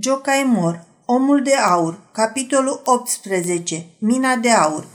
Jocaimor, Omul de aur, capitolul 18, Mina de aur.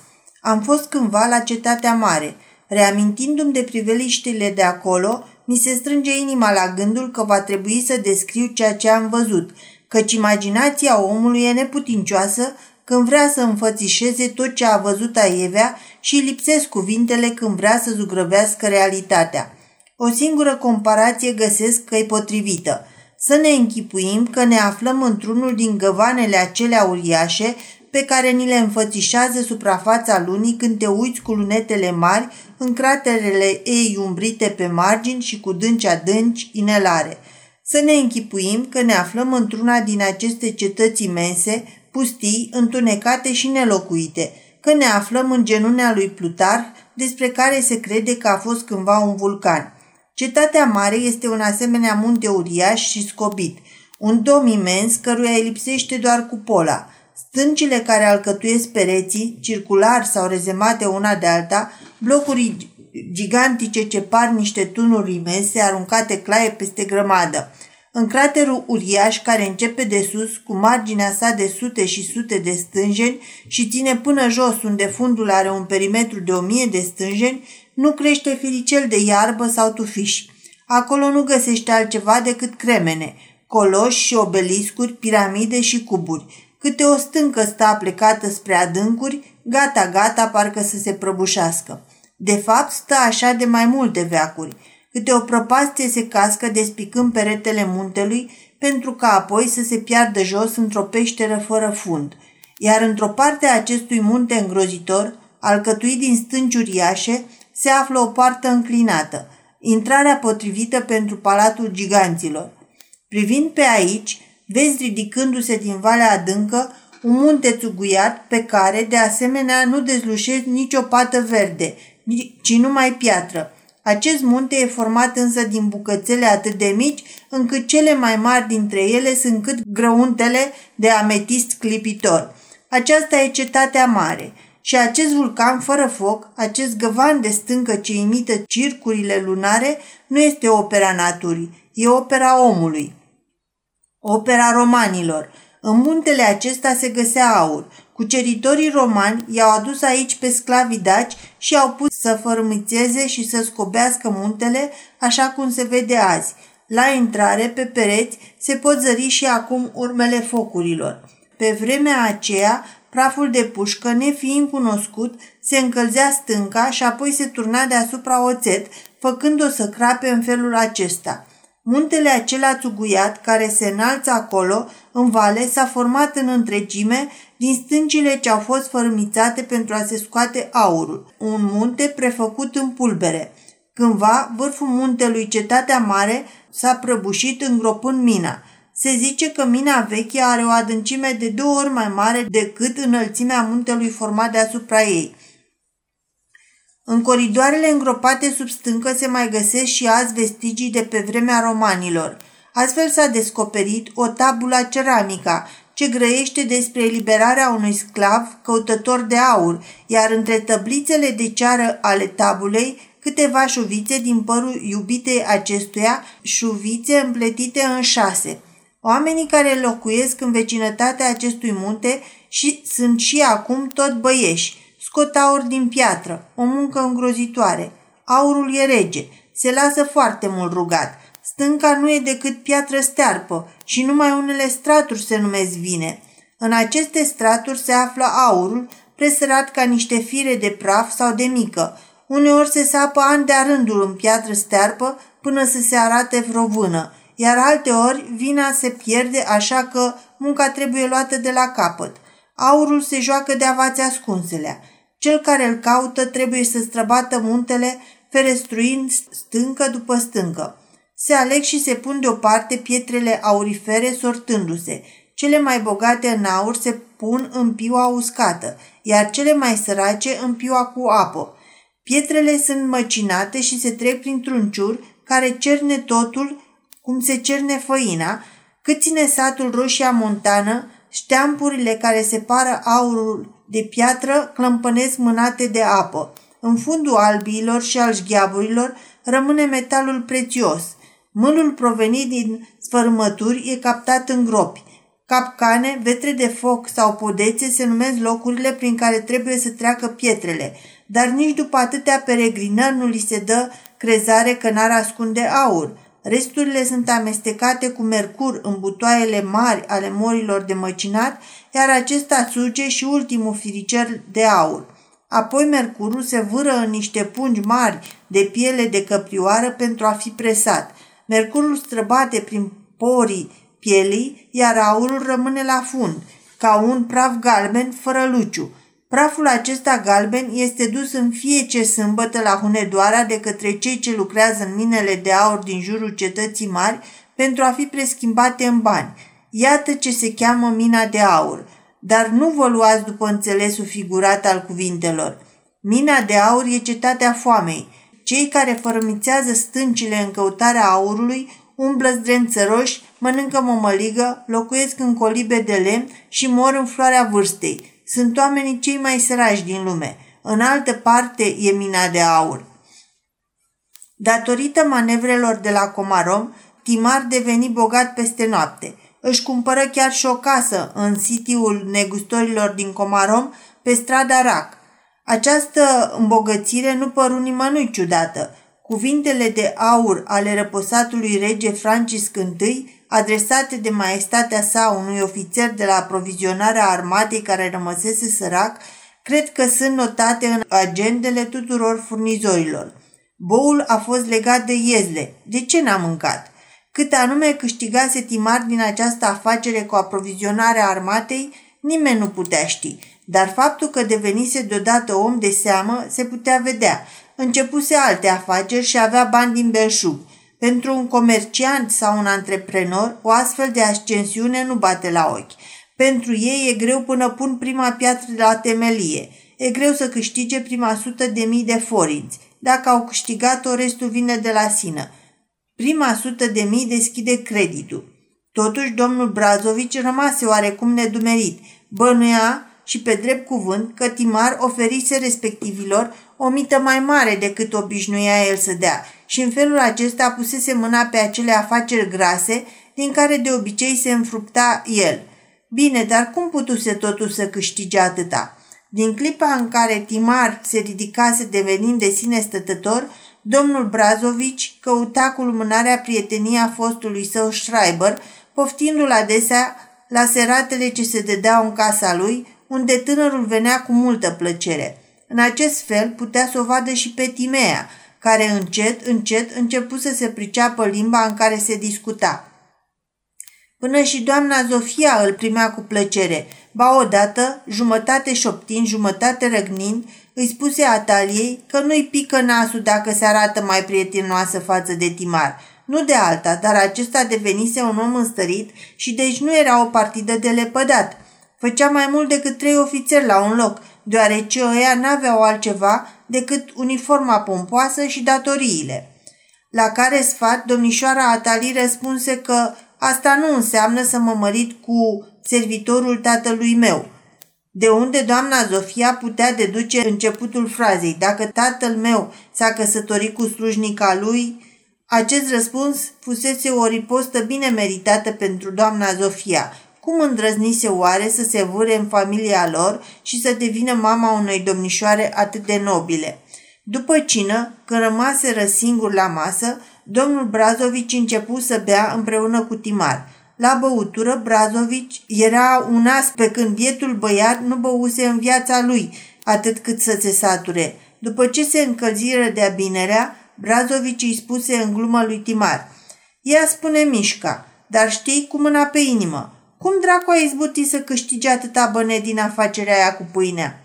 Am fost cândva la cetatea mare. Reamintindu-mi de priveliștile de acolo, mi se strânge inima la gândul că va trebui să descriu ceea ce am văzut, căci imaginația omului e neputincioasă când vrea să înfățișeze tot ce a văzut Aievea și lipsesc cuvintele când vrea să zugrăvească realitatea. O singură comparație găsesc că e potrivită – să ne închipuim că ne aflăm într-unul din găvanele acelea uriașe pe care ni le înfățișează suprafața lunii când te uiți cu lunetele mari în craterele ei umbrite pe margini și cu dânci adânci inelare. Să ne închipuim că ne aflăm într-una din aceste cetăți imense, pustii, întunecate și nelocuite, că ne aflăm în genunea lui Plutar, despre care se crede că a fost cândva un vulcan – Cetatea mare este un asemenea munte uriaș și scobit, un dom imens căruia îi lipsește doar cupola. Stâncile care alcătuiesc pereții, circular sau rezemate una de alta, blocuri gigantice ce par niște tunuri imense aruncate claie peste grămadă. În craterul uriaș care începe de sus, cu marginea sa de sute și sute de stânjeni și ține până jos unde fundul are un perimetru de o mie de stânjeni, nu crește firicel de iarbă sau tufiș. Acolo nu găsește altceva decât cremene, coloși și obeliscuri, piramide și cuburi. Câte o stâncă stă plecată spre adâncuri, gata, gata, parcă să se prăbușească. De fapt, stă așa de mai multe veacuri. Câte o prăpastie se cască despicând peretele muntelui, pentru ca apoi să se piardă jos într-o peșteră fără fund. Iar într-o parte a acestui munte îngrozitor, alcătuit din stânci uriașe, se află o poartă înclinată, intrarea potrivită pentru Palatul Giganților. Privind pe aici, vezi ridicându-se din valea adâncă un munte țuguiat pe care, de asemenea, nu dezlușezi nicio pată verde, ci numai piatră. Acest munte e format însă din bucățele atât de mici, încât cele mai mari dintre ele sunt cât grăuntele de ametist clipitor. Aceasta e cetatea mare – și acest vulcan fără foc, acest găvan de stâncă ce imită circurile lunare, nu este opera naturii, e opera omului. Opera romanilor. În muntele acesta se găsea aur. Cuceritorii romani i-au adus aici pe sclavii daci și au pus să fărâmițeze și să scobească muntele așa cum se vede azi. La intrare, pe pereți, se pot zări și acum urmele focurilor. Pe vremea aceea, Praful de pușcă, nefiind cunoscut, se încălzea stânca și apoi se turna deasupra oțet, făcând-o să crape în felul acesta. Muntele acela țuguiat, care se înalță acolo, în vale, s-a format în întregime din stâncile ce au fost fărâmițate pentru a se scoate aurul. Un munte prefăcut în pulbere. Cândva, vârful muntelui Cetatea Mare s-a prăbușit îngropând mina – se zice că mina veche are o adâncime de două ori mai mare decât înălțimea muntelui format deasupra ei. În coridoarele îngropate sub stâncă se mai găsesc și azi vestigii de pe vremea romanilor. Astfel s-a descoperit o tabula ceramica, ce grăiește despre eliberarea unui sclav căutător de aur, iar între tăblițele de ceară ale tabulei câteva șuvițe din părul iubitei acestuia, șuvițe împletite în șase – Oamenii care locuiesc în vecinătatea acestui munte și sunt și acum tot băieși. Scot aur din piatră, o muncă îngrozitoare. Aurul e rege, se lasă foarte mult rugat. Stânca nu e decât piatră stearpă și numai unele straturi se numesc vine. În aceste straturi se află aurul, presărat ca niște fire de praf sau de mică. Uneori se sapă ani de rândul în piatră stearpă până să se arate vreo vână iar alteori vina se pierde așa că munca trebuie luată de la capăt. Aurul se joacă de avați ascunselea. Cel care îl caută trebuie să străbată muntele, ferestruind stâncă după stâncă. Se aleg și se pun deoparte pietrele aurifere sortându-se. Cele mai bogate în aur se pun în piua uscată, iar cele mai sărace în piua cu apă. Pietrele sunt măcinate și se trec printr-un ciur care cerne totul cum se cerne făina, cât ține satul roșia montană, șteampurile care separă aurul de piatră clămpănesc mânate de apă. În fundul albiilor și al șgheaburilor rămâne metalul prețios. Mânul provenit din sfărâmături e captat în gropi. Capcane, vetre de foc sau podețe se numesc locurile prin care trebuie să treacă pietrele, dar nici după atâtea peregrinări nu li se dă crezare că n-ar ascunde aur. Resturile sunt amestecate cu mercur în butoaiele mari ale morilor de măcinat, iar acesta suge și ultimul firicer de aur. Apoi mercurul se vâră în niște pungi mari de piele de căprioară pentru a fi presat. Mercurul străbate prin porii pielii, iar aurul rămâne la fund, ca un praf galben fără luciu. Praful acesta galben este dus în fiecare sâmbătă la Hunedoara de către cei ce lucrează în minele de aur din jurul cetății mari pentru a fi preschimbate în bani. Iată ce se cheamă mina de aur. Dar nu vă luați după înțelesul figurat al cuvintelor. Mina de aur e cetatea foamei. Cei care fărămițează stâncile în căutarea aurului umblă zdrențăroși, mănâncă mămăligă, locuiesc în colibe de lemn și mor în floarea vârstei. Sunt oamenii cei mai sărași din lume. În altă parte e mina de aur. Datorită manevrelor de la Comarom, Timar deveni bogat peste noapte. Își cumpără chiar și o casă în sitiul negustorilor din Comarom, pe strada Rac. Această îmbogățire nu păru nimănui ciudată. Cuvintele de aur ale răposatului rege Francisc I, adresate de maestatea sa unui ofițer de la aprovizionarea armatei care rămăsese sărac, cred că sunt notate în agendele tuturor furnizorilor. Boul a fost legat de iezle. De ce n-a mâncat? Cât anume câștigase Timar din această afacere cu aprovizionarea armatei, nimeni nu putea ști, dar faptul că devenise deodată om de seamă se putea vedea. Începuse alte afaceri și avea bani din belșug. Pentru un comerciant sau un antreprenor, o astfel de ascensiune nu bate la ochi. Pentru ei e greu până pun prima piatră de la temelie. E greu să câștige prima sută de mii de forinți. Dacă au câștigat-o, restul vine de la sine. Prima sută de mii deschide creditul. Totuși, domnul Brazovici rămase oarecum nedumerit. Bănuia și pe drept cuvânt că Timar oferise respectivilor o mită mai mare decât obișnuia el să dea și în felul acesta pusese mâna pe acele afaceri grase din care de obicei se înfrupta el. Bine, dar cum putuse totuși să câștige atâta? Din clipa în care Timar se ridicase devenind de sine stătător, domnul Brazovici căuta cu lumânarea prietenia fostului său Schreiber, poftindu-l adesea la seratele ce se dădeau în casa lui, unde tânărul venea cu multă plăcere. În acest fel putea să o vadă și pe Timea, care încet, încet început să se priceapă limba în care se discuta. Până și doamna Zofia îl primea cu plăcere. Ba odată, jumătate șoptind, jumătate răgnind, îi spuse Ataliei că nu-i pică nasul dacă se arată mai prietenoasă față de Timar. Nu de alta, dar acesta devenise un om înstărit și deci nu era o partidă de lepădat. Făcea mai mult decât trei ofițeri la un loc, deoarece ăia n-aveau altceva decât uniforma pompoasă și datoriile. La care sfat, domnișoara Atali răspunse că asta nu înseamnă să mă mărit cu servitorul tatălui meu. De unde doamna Zofia putea deduce începutul frazei, dacă tatăl meu s-a căsătorit cu slujnica lui, acest răspuns fusese o ripostă bine meritată pentru doamna Zofia, cum îndrăznise oare să se vâre în familia lor și să devină mama unei domnișoare atât de nobile? După cină, când rămaseră singur la masă, domnul Brazovici începu să bea împreună cu Timar. La băutură, Brazovici era un as pe când bietul băiat nu băuse în viața lui, atât cât să se sature. După ce se încălziră de-a binerea, Brazovici îi spuse în glumă lui Timar. Ea spune Mișca, dar știi cu mâna pe inimă. Cum dracu a izbutit să câștige atâta băne din afacerea aia cu pâinea?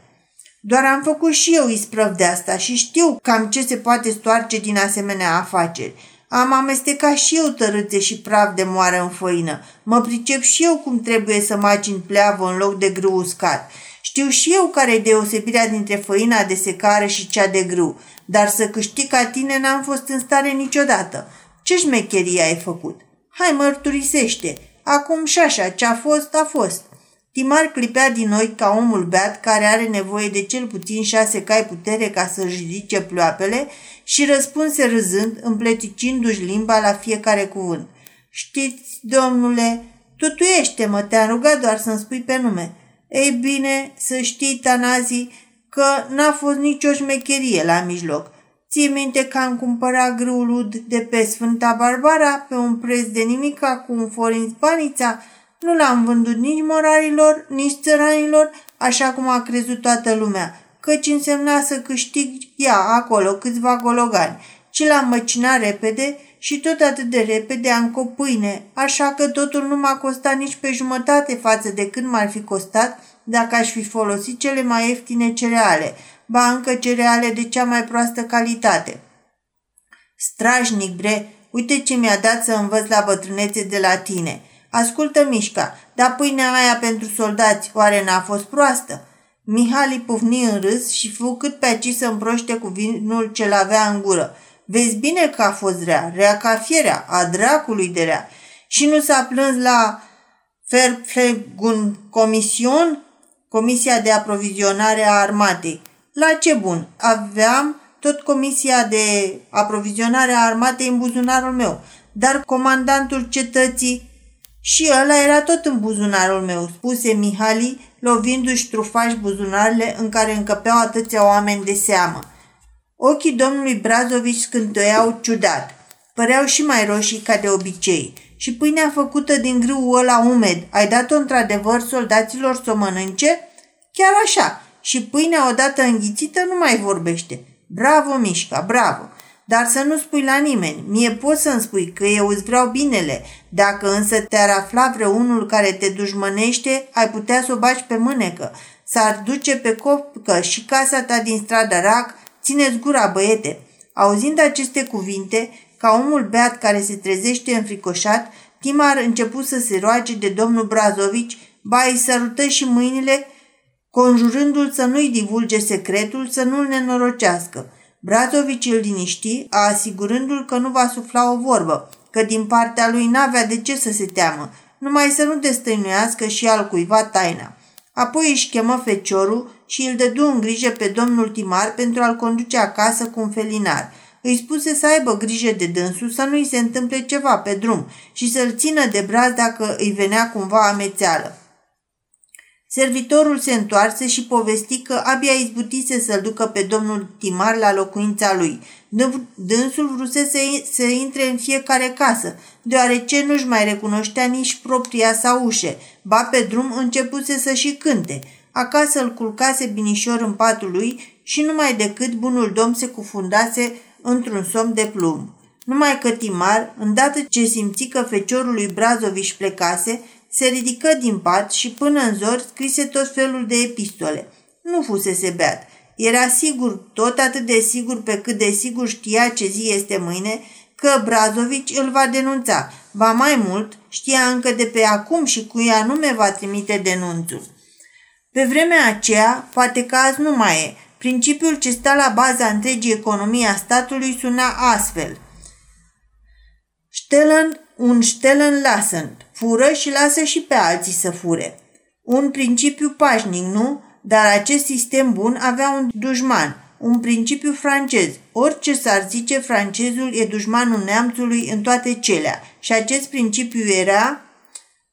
Doar am făcut și eu isprăv de asta și știu cam ce se poate stoarce din asemenea afaceri. Am amestecat și eu tărâțe și praf de moară în făină. Mă pricep și eu cum trebuie să în pleavă în loc de grâu uscat. Știu și eu care e deosebirea dintre făina de secare și cea de grâu, dar să câștig ca tine n-am fost în stare niciodată. Ce șmecherie ai făcut? Hai, mărturisește! Acum și așa, ce a fost, a fost. Timar clipea din noi ca omul beat care are nevoie de cel puțin șase cai putere ca să-și ridice ploapele și răspunse râzând, împleticindu-și limba la fiecare cuvânt. Știți, domnule, Tutuiește-mă, te-am rugat doar să-mi spui pe nume. Ei bine, să știi, Tanazi, că n-a fost nicio șmecherie la mijloc. Ții minte că am cumpărat grâul de pe Sfânta Barbara pe un preț de nimica cu un forin spanița? Nu l-am vândut nici morarilor, nici țăranilor, așa cum a crezut toată lumea, căci însemna să câștig ea acolo câțiva gologani, ci l-am măcinat repede și tot atât de repede am copâine, așa că totul nu m-a costat nici pe jumătate față de cât m-ar fi costat dacă aș fi folosit cele mai ieftine cereale, ba încă cereale de cea mai proastă calitate. Strajnic, bre, uite ce mi-a dat să învăț la bătrânețe de la tine. Ascultă, Mișca, dar pâinea aia pentru soldați, oare n-a fost proastă? Mihali pufni în râs și fu cât pe aici să împroște cu vinul ce l-avea în gură. Vezi bine că a fost rea, rea ca fierea, a dracului de rea. Și nu s-a plâns la Ferflegun Comision, Comisia de Aprovizionare a Armatei. La ce bun? Aveam tot Comisia de Aprovizionare a Armatei în buzunarul meu, dar comandantul cetății și ăla era tot în buzunarul meu, spuse Mihali, lovindu-și trufaș buzunarele în care încăpeau atâția oameni de seamă. Ochii domnului Brazovici scântoiau ciudat. Păreau și mai roșii ca de obicei. Și pâinea făcută din grâul ăla umed, ai dat-o într-adevăr soldaților să o mănânce? Chiar așa. Și pâinea odată înghițită nu mai vorbește. Bravo, Mișca, bravo! Dar să nu spui la nimeni. Mie poți să-mi spui că eu îți vreau binele. Dacă însă te-ar afla vreunul care te dușmănește, ai putea să o baci pe mânecă. S-ar duce pe copcă și casa ta din strada Rac. Țineți gura, băiete! Auzind aceste cuvinte, ca omul beat care se trezește înfricoșat, Timar început să se roage de domnul Brazovici, ba îi sărută și mâinile, conjurându-l să nu-i divulge secretul, să nu-l nenorocească. Brazovici îl liniști, asigurându-l că nu va sufla o vorbă, că din partea lui n-avea de ce să se teamă, numai să nu destăinuiască și al cuiva taina. Apoi își chemă feciorul și îl dădu în grijă pe domnul Timar pentru a-l conduce acasă cu un felinar. Îi spuse să aibă grijă de dânsul, să nu-i se întâmple ceva pe drum și să-l țină de braț dacă îi venea cumva amețeală. Servitorul se întoarse și povesti că abia izbutise să-l ducă pe domnul Timar la locuința lui. Dânsul vrusese să intre în fiecare casă, deoarece nu-și mai recunoștea nici propria sa ușe. Ba pe drum începuse să și cânte. Acasă îl culcase binișor în patul lui și numai decât bunul domn se cufundase într-un somn de plumb. Numai că Timar, îndată ce simți că feciorul lui Brazoviș plecase, se ridică din pat și până în zor scrise tot felul de epistole. Nu fusese beat. Era sigur, tot atât de sigur pe cât de sigur știa ce zi este mâine, că Brazovici îl va denunța. Ba mai mult, știa încă de pe acum și cu ea nume va trimite denunțul. Pe vremea aceea, poate că azi nu mai e, principiul ce sta la baza întregii economii a statului suna astfel. Stellen un Stellen lassen, Fură și lasă și pe alții să fure. Un principiu pașnic, nu? Dar acest sistem bun avea un dușman, un principiu francez. Orice s-ar zice, francezul e dușmanul neamțului în toate celea. Și acest principiu era...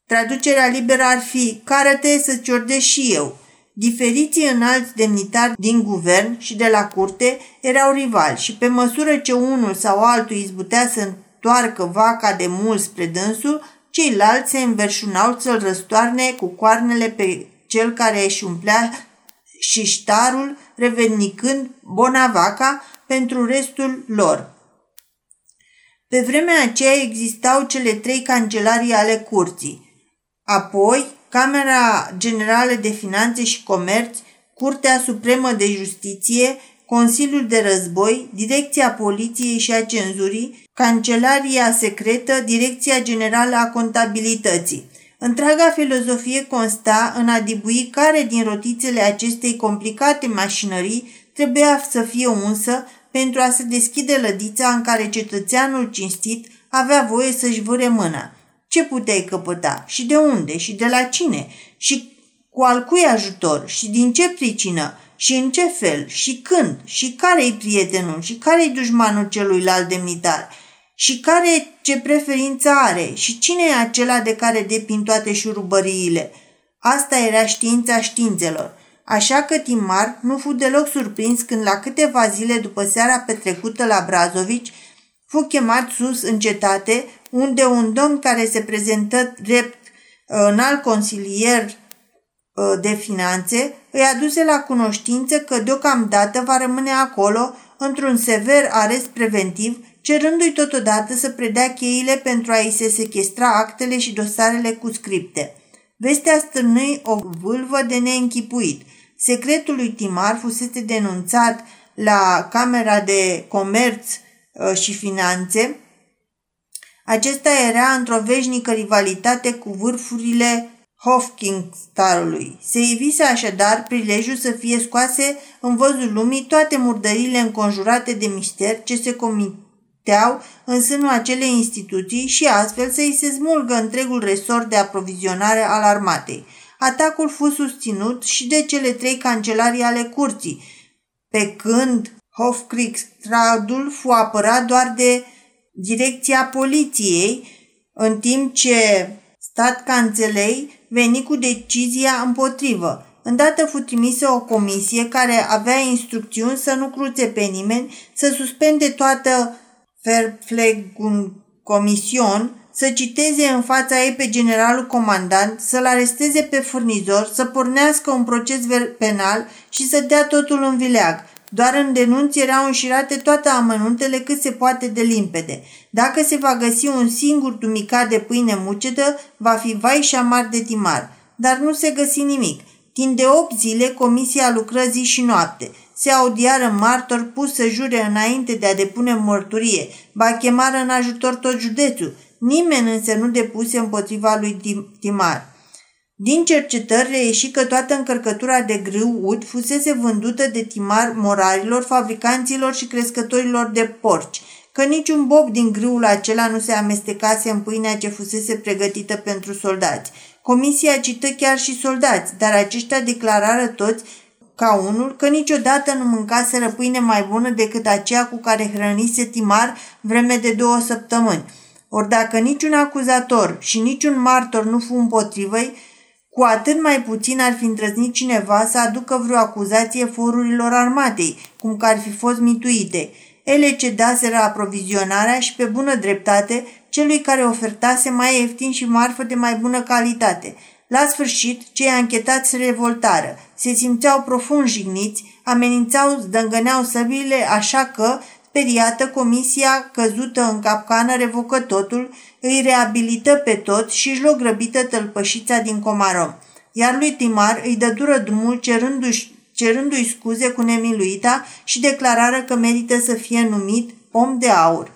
Traducerea liberă ar fi, cară-te să ciordești și eu. Diferiții înalți demnitari din guvern și de la curte erau rivali și pe măsură ce unul sau altul izbutea să întoarcă vaca de mult spre dânsul, Ceilalți se înverșunau să-l răstoarne cu coarnele pe cel care își umplea și ștarul, revenicând Bonavaca pentru restul lor. Pe vremea aceea existau cele trei cancelarii ale curții. Apoi, Camera Generală de Finanțe și Comerț, Curtea Supremă de Justiție, Consiliul de Război, Direcția Poliției și a Cenzurii, Cancelaria Secretă, Direcția Generală a Contabilității. Întreaga filozofie consta în a dibui care din rotițele acestei complicate mașinării trebuia să fie unsă pentru a se deschide lădița în care cetățeanul cinstit avea voie să-și vâre mâna. Ce puteai căpăta? Și de unde? Și de la cine? Și cu al cui ajutor? Și din ce pricină? și în ce fel și când și care-i prietenul și care-i dușmanul celuilalt demnitar. Și care ce preferință are? Și cine e acela de care depind toate șurubăriile? Asta era știința științelor. Așa că Timar nu fu deloc surprins când la câteva zile după seara petrecută la Brazovici, fu chemat sus în cetate, unde un domn care se prezentă drept uh, alt consilier uh, de finanțe îi aduse la cunoștință că deocamdată va rămâne acolo într-un sever arest preventiv, cerându-i totodată să predea cheile pentru a-i se sequestra actele și dosarele cu scripte. Vestea stârnâi o vâlvă de neînchipuit. Secretul lui Timar fusese denunțat la Camera de Comerț uh, și Finanțe. Acesta era într-o veșnică rivalitate cu vârfurile Hofkingstarului. Se ivise așadar prilejul să fie scoase în văzul lumii toate murdările înconjurate de mister ce se comiteau în sânul acelei instituții și astfel să îi se smulgă întregul resort de aprovizionare al armatei. Atacul fu susținut și de cele trei cancelarii ale curții, pe când Hofkriegsstradul fu apărat doar de direcția poliției, în timp ce stat canțelei veni cu decizia împotrivă. Îndată fu trimisă o comisie care avea instrucțiuni să nu cruțe pe nimeni, să suspende toată Verpflegung Comision, să citeze în fața ei pe generalul comandant, să-l aresteze pe furnizor, să pornească un proces penal și să dea totul în vileag. Doar în denunț erau înșirate toate amănuntele cât se poate de limpede. Dacă se va găsi un singur dumicat de pâine mucedă, va fi vai și amar de timar. Dar nu se găsi nimic. Timp de 8 zile, comisia lucră zi și noapte. Se audiară martor pus să jure înainte de a depune mărturie, ba chemară în ajutor tot județul. Nimeni însă nu depuse împotriva lui Timar. Din cercetări reieși că toată încărcătura de grâu ud fusese vândută de timar morarilor, fabricanților și crescătorilor de porci, că niciun bob din grâul acela nu se amestecase în pâinea ce fusese pregătită pentru soldați. Comisia cită chiar și soldați, dar aceștia declarară toți ca unul că niciodată nu mâncaseră pâine mai bună decât aceea cu care hrănise Timar vreme de două săptămâni. Ori dacă niciun acuzator și niciun martor nu fu împotrivă cu atât mai puțin ar fi îndrăznit cineva să aducă vreo acuzație forurilor armatei, cum că ar fi fost mituite. Ele cedaseră aprovizionarea și pe bună dreptate celui care ofertase mai ieftin și marfă de mai bună calitate. La sfârșit, cei anchetați se revoltară, se simțeau profund jigniți, amenințau, zdângăneau săbile, așa că Speriată, comisia căzută în capcană revocă totul, îi reabilită pe tot și își luă grăbită tălpășița din Comarom. Iar lui Timar îi dă dură drumul cerându-și, cerându-i scuze cu nemiluita și declarară că merită să fie numit om de aur.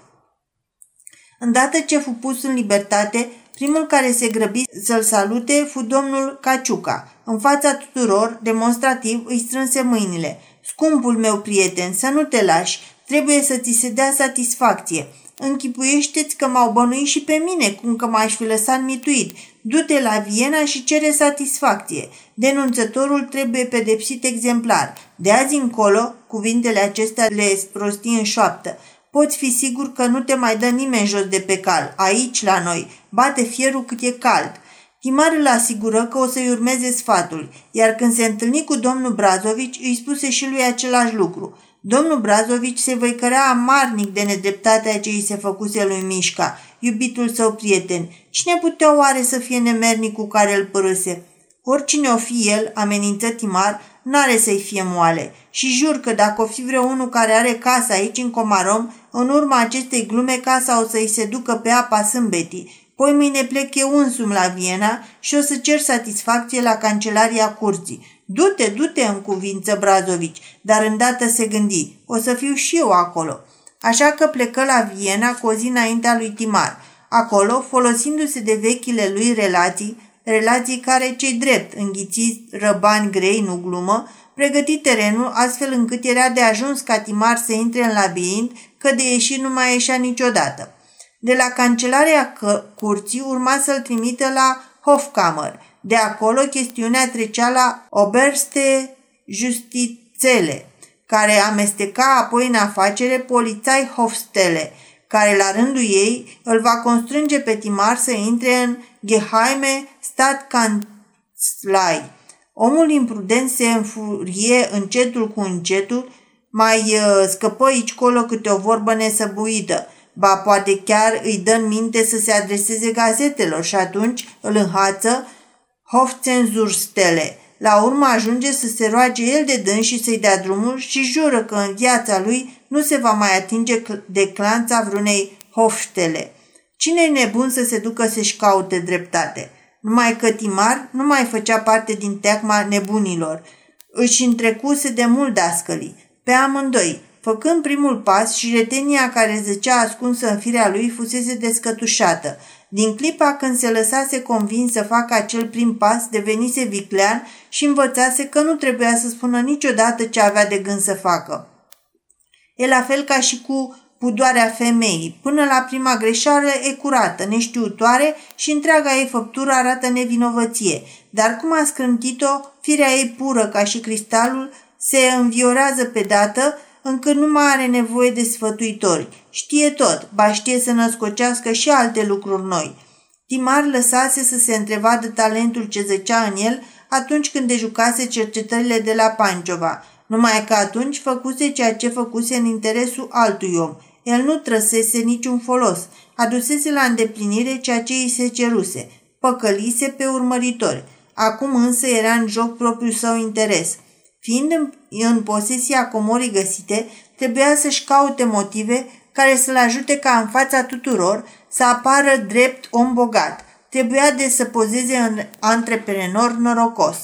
Îndată ce fu pus în libertate, primul care se grăbi să-l salute fu domnul Caciuca. În fața tuturor, demonstrativ, îi strânse mâinile. Scumpul meu prieten, să nu te lași, Trebuie să ți se dea satisfacție. Închipuiește-ți că m-au bănuit și pe mine, cum că m-aș fi lăsat mituit. Du-te la Viena și cere satisfacție. Denunțătorul trebuie pedepsit exemplar. De azi încolo, cuvintele acestea le rosti în șoaptă. Poți fi sigur că nu te mai dă nimeni jos de pe cal, aici la noi. Bate fierul cât e cald. Timar îl asigură că o să-i urmeze sfatul, iar când se întâlni cu domnul Brazovici, îi spuse și lui același lucru. Domnul Brazovici se văicărea amarnic de nedreptatea ce îi se făcuse lui Mișca, iubitul său prieten. Cine putea oare să fie nemernic cu care îl părâse? Oricine o fi el, amenință Timar, n-are să-i fie moale. Și jur că dacă o fi vreo unul care are casa aici în Comarom, în urma acestei glume casa o să-i se ducă pe apa sâmbetii. Poi mâine plec eu însumi la Viena și o să cer satisfacție la cancelaria curții. Du-te, du-te în cuvință Brazovici, dar îndată se gândi, o să fiu și eu acolo. Așa că plecă la Viena cu o zi înaintea lui Timar. Acolo, folosindu-se de vechile lui relații, relații care, cei drept, înghițiți răbani grei, nu glumă, pregăti terenul astfel încât era de ajuns ca Timar să intre în labirint, că de ieșit nu mai ieșea niciodată. De la cancelarea curții urma să-l trimită la Hofkammer, de acolo chestiunea trecea la Oberste Justițele, care amesteca apoi în afacere polițai Hofstele, care la rândul ei îl va constrânge pe Timar să intre în Geheime Stadtkanzlei. Omul imprudent se înfurie încetul cu încetul, mai uh, scăpă aici colo câte o vorbă nesăbuită, ba poate chiar îi dă în minte să se adreseze gazetelor și atunci îl înhață Hofzenzurstele. La urmă ajunge să se roage el de dâns și să-i dea drumul și jură că în viața lui nu se va mai atinge de clanța vreunei Hofstele. Cine e nebun să se ducă să-și caute dreptate? Numai că Timar nu mai făcea parte din teacma nebunilor. Își întrecuse de mult dascălii. Pe amândoi, făcând primul pas și retenia care zăcea ascunsă în firea lui fusese descătușată. Din clipa când se lăsase convins să facă acel prim pas, devenise viclean și învățase că nu trebuia să spună niciodată ce avea de gând să facă. E la fel ca și cu pudoarea femeii. Până la prima greșeală e curată, neștiutoare și întreaga ei făptură arată nevinovăție. Dar cum a scrântit-o, firea ei pură ca și cristalul se înviorează pe dată încât nu mai are nevoie de sfătuitori. Știe tot, ba știe să născocească și alte lucruri noi. Timar lăsase să se întrevadă talentul ce zăcea în el atunci când dejucase cercetările de la Panciova, numai că atunci făcuse ceea ce făcuse în interesul altui om. El nu trăsese niciun folos, adusese la îndeplinire ceea ce îi se ceruse, păcălise pe urmăritori. Acum însă era în joc propriul său interes – Fiind în, în posesia comorii găsite, trebuia să-și caute motive care să-l ajute ca în fața tuturor să apară drept om bogat. Trebuia de să pozeze în antreprenor norocos.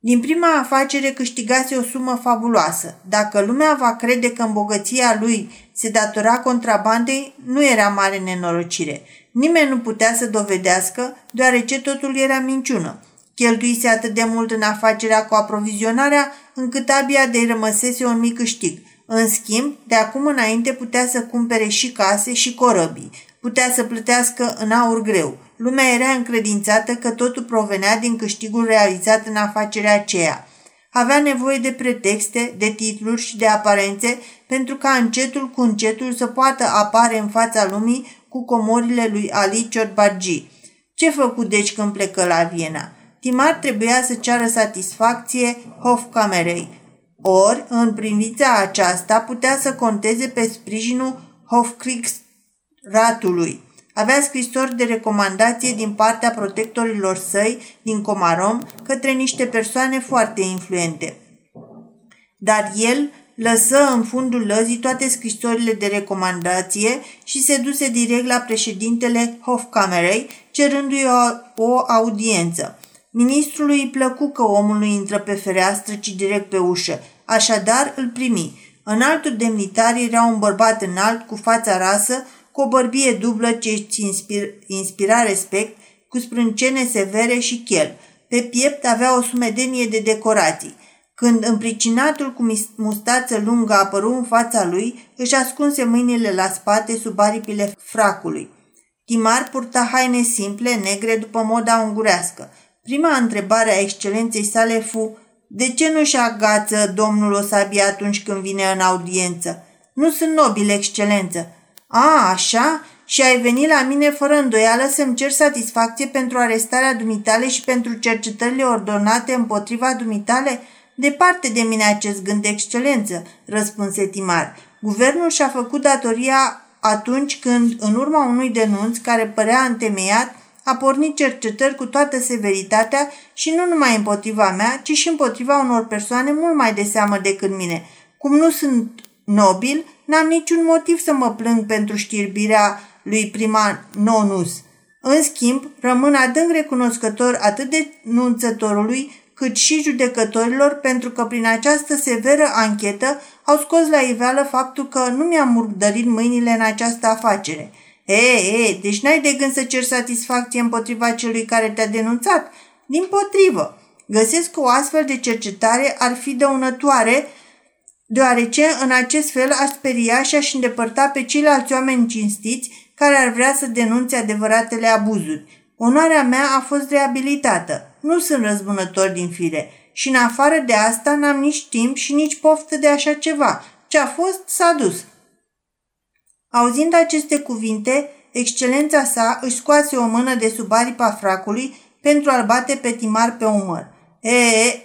Din prima afacere câștigase o sumă fabuloasă. Dacă lumea va crede că îmbogăția lui se datora contrabandei, nu era mare nenorocire. Nimeni nu putea să dovedească, deoarece totul era minciună. Cheltuise atât de mult în afacerea cu aprovizionarea, încât abia de rămăsese un mic câștig. În schimb, de acum înainte putea să cumpere și case și corăbii. Putea să plătească în aur greu. Lumea era încredințată că totul provenea din câștigul realizat în afacerea aceea. Avea nevoie de pretexte, de titluri și de aparențe pentru ca încetul cu încetul să poată apare în fața lumii cu comorile lui Ali Ciorbargi. Ce făcut deci când plecă la Viena? Timar trebuia să ceară satisfacție Hofkamerei. Ori, în privința aceasta, putea să conteze pe sprijinul Hofkriegsratului. Avea scrisori de recomandație din partea protectorilor săi din Comarom către niște persoane foarte influente. Dar el lăsă în fundul lăzii toate scrisorile de recomandație și se duse direct la președintele Hofkamerei, cerându-i o, o audiență. Ministrului îi plăcu că omul nu intră pe fereastră, ci direct pe ușă. Așadar îl primi. În altul demnitar era un bărbat înalt, cu fața rasă, cu o bărbie dublă ce îți inspir, inspira respect, cu sprâncene severe și chel. Pe piept avea o sumedenie de decorații. Când împricinatul cu mustață lungă apăru în fața lui, își ascunse mâinile la spate sub aripile fracului. Timar purta haine simple, negre, după moda ungurească. Prima întrebare a excelenței sale fu de ce nu-și agață domnul o sabie atunci când vine în audiență? Nu sunt nobil, excelență. A, așa? Și ai venit la mine fără îndoială să-mi cer satisfacție pentru arestarea dumitale și pentru cercetările ordonate împotriva dumitale? Departe de mine acest gând de excelență, răspunse Timar. Guvernul și-a făcut datoria atunci când, în urma unui denunț care părea întemeiat, a pornit cercetări cu toată severitatea și nu numai împotriva mea, ci și împotriva unor persoane mult mai de seamă decât mine. Cum nu sunt nobil, n-am niciun motiv să mă plâng pentru știrbirea lui prima nonus. În schimb, rămân adânc recunoscător atât de nunțătorului cât și judecătorilor pentru că prin această severă anchetă au scos la iveală faptul că nu mi-am murdărit mâinile în această afacere – E, e, deci n-ai de gând să cer satisfacție împotriva celui care te-a denunțat? Din potrivă, găsesc că o astfel de cercetare ar fi dăunătoare, deoarece în acest fel aș speria și aș îndepărta pe ceilalți oameni cinstiți care ar vrea să denunțe adevăratele abuzuri. Onoarea mea a fost reabilitată. Nu sunt răzbunător din fire și în afară de asta n-am nici timp și nici poftă de așa ceva. Ce a fost, s-a dus. Auzind aceste cuvinte, excelența sa își scoase o mână de sub aripa fracului pentru a-l bate pe Timar pe umăr. E, e,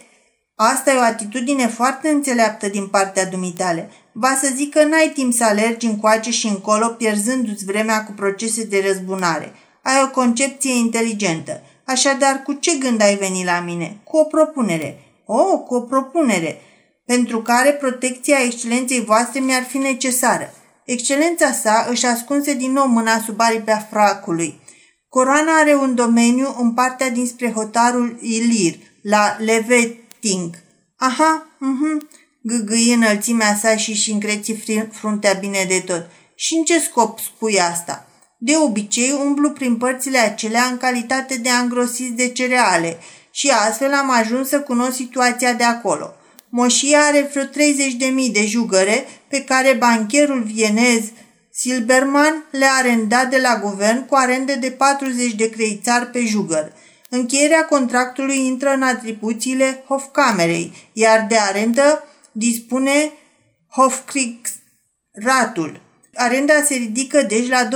asta e o atitudine foarte înțeleaptă din partea dumitale. Va să zic că n-ai timp să alergi încoace și încolo, pierzându-ți vremea cu procese de răzbunare. Ai o concepție inteligentă. Așadar, cu ce gând ai venit la mine? Cu o propunere. Oh, cu o propunere, pentru care protecția excelenței voastre mi-ar fi necesară. Excelența sa își ascunse din nou mâna sub aripea fracului. Coroana are un domeniu în partea dinspre hotarul Ilir, la Leveting. Aha, mhm, gâgâi înălțimea sa și și încreți fruntea bine de tot. Și în ce scop spui asta? De obicei umblu prin părțile acelea în calitate de angrosiți de cereale și astfel am ajuns să cunosc situația de acolo. Moșia are vreo 30.000 de jugăre pe care bancherul vienez Silberman le-a arendat de la guvern cu arende de 40 de creițari pe jugăr. Încheierea contractului intră în atribuțiile Hofcamerei, iar de arendă dispune Hofkriegsratul. Arenda se ridică deci la 20.000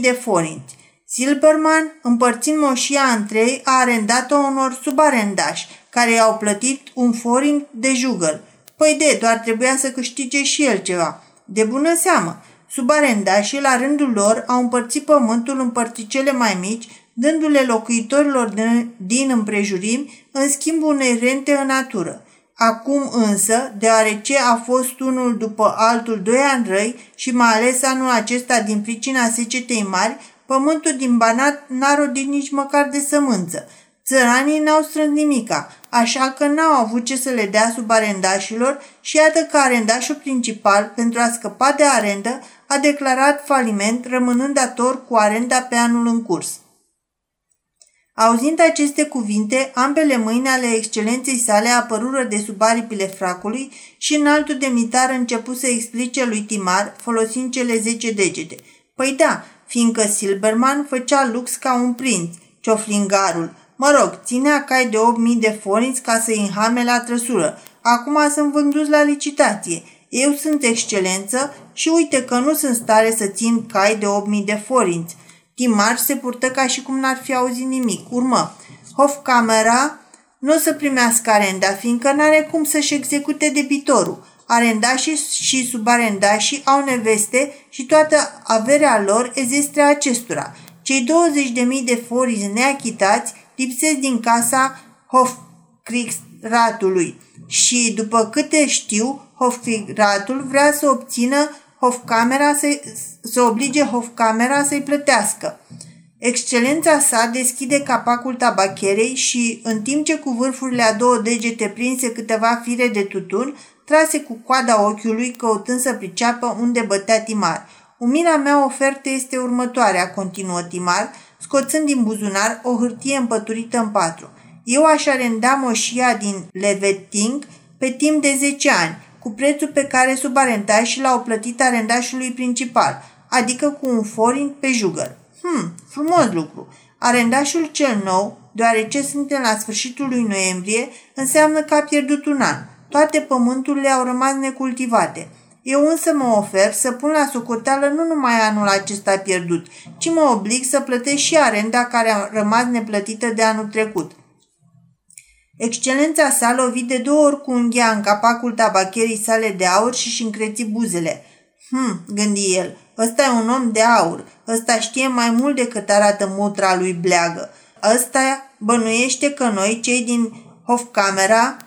de forinți. Silberman, împărțind moșia în trei, a arendat-o unor subarendași, care i-au plătit un forin de jugăl. Păi de, doar trebuia să câștige și el ceva. De bună seamă, subarendașii, la rândul lor, au împărțit pământul în părticele mai mici, dându-le locuitorilor din împrejurimi în schimb unei rente în natură. Acum însă, deoarece a fost unul după altul doi ani răi și mai ales anul acesta din pricina secetei mari, pământul din Banat n-a rodit nici măcar de sămânță. Țăranii n-au strâns nimica, așa că n-au avut ce să le dea sub arendașilor și iată că arendașul principal, pentru a scăpa de arendă, a declarat faliment, rămânând dator cu arenda pe anul în curs. Auzind aceste cuvinte, ambele mâini ale excelenței sale apărură de sub aripile fracului și în altul demnitar începu să explice lui Timar, folosind cele zece degete. Păi da, fiindcă Silberman făcea lux ca un prinț, cioflingarul. Mă rog, ținea cai de 8.000 de forinți ca să-i înhame la trăsură. Acum sunt vânduți la licitație. Eu sunt excelență și uite că nu sunt stare să țin cai de 8.000 de forinți. Timar se purtă ca și cum n-ar fi auzit nimic. Urmă, Hofcamera nu o să primească arenda, fiindcă n-are cum să-și execute debitorul. Arendașii și subarendașii au neveste și toată averea lor ezestre acestora. Cei 20.000 de forizi neachitați lipsesc din casa Hofkriegsratului și, după câte știu, Hofkriegsratul vrea să obțină Hofcamera să, să oblige Hofcamera să-i plătească. Excelența sa deschide capacul tabacherei și, în timp ce cu vârfurile a două degete prinse câteva fire de tutun, trase cu coada ochiului căutând să priceapă unde bătea Timar. Umila mea ofertă este următoarea, continuă Timar, scoțând din buzunar o hârtie împăturită în patru. Eu aș arenda moșia din Leveting pe timp de 10 ani, cu prețul pe care subarentașii l-au plătit arendașului principal, adică cu un forint pe jugăr. Hmm, frumos lucru. Arendașul cel nou, deoarece suntem la sfârșitul lui noiembrie, înseamnă că a pierdut un an. Toate pământurile au rămas necultivate. Eu însă mă ofer să pun la socoteală nu numai anul acesta pierdut, ci mă oblig să plătesc și arenda care a rămas neplătită de anul trecut. Excelența sa lovi de două ori cu unghia în capacul tabacherii sale de aur și și încreți buzele. Hm, gândi el, ăsta e un om de aur, ăsta știe mai mult decât arată mutra lui bleagă. Ăsta bănuiește că noi, cei din Hofcamera, ă,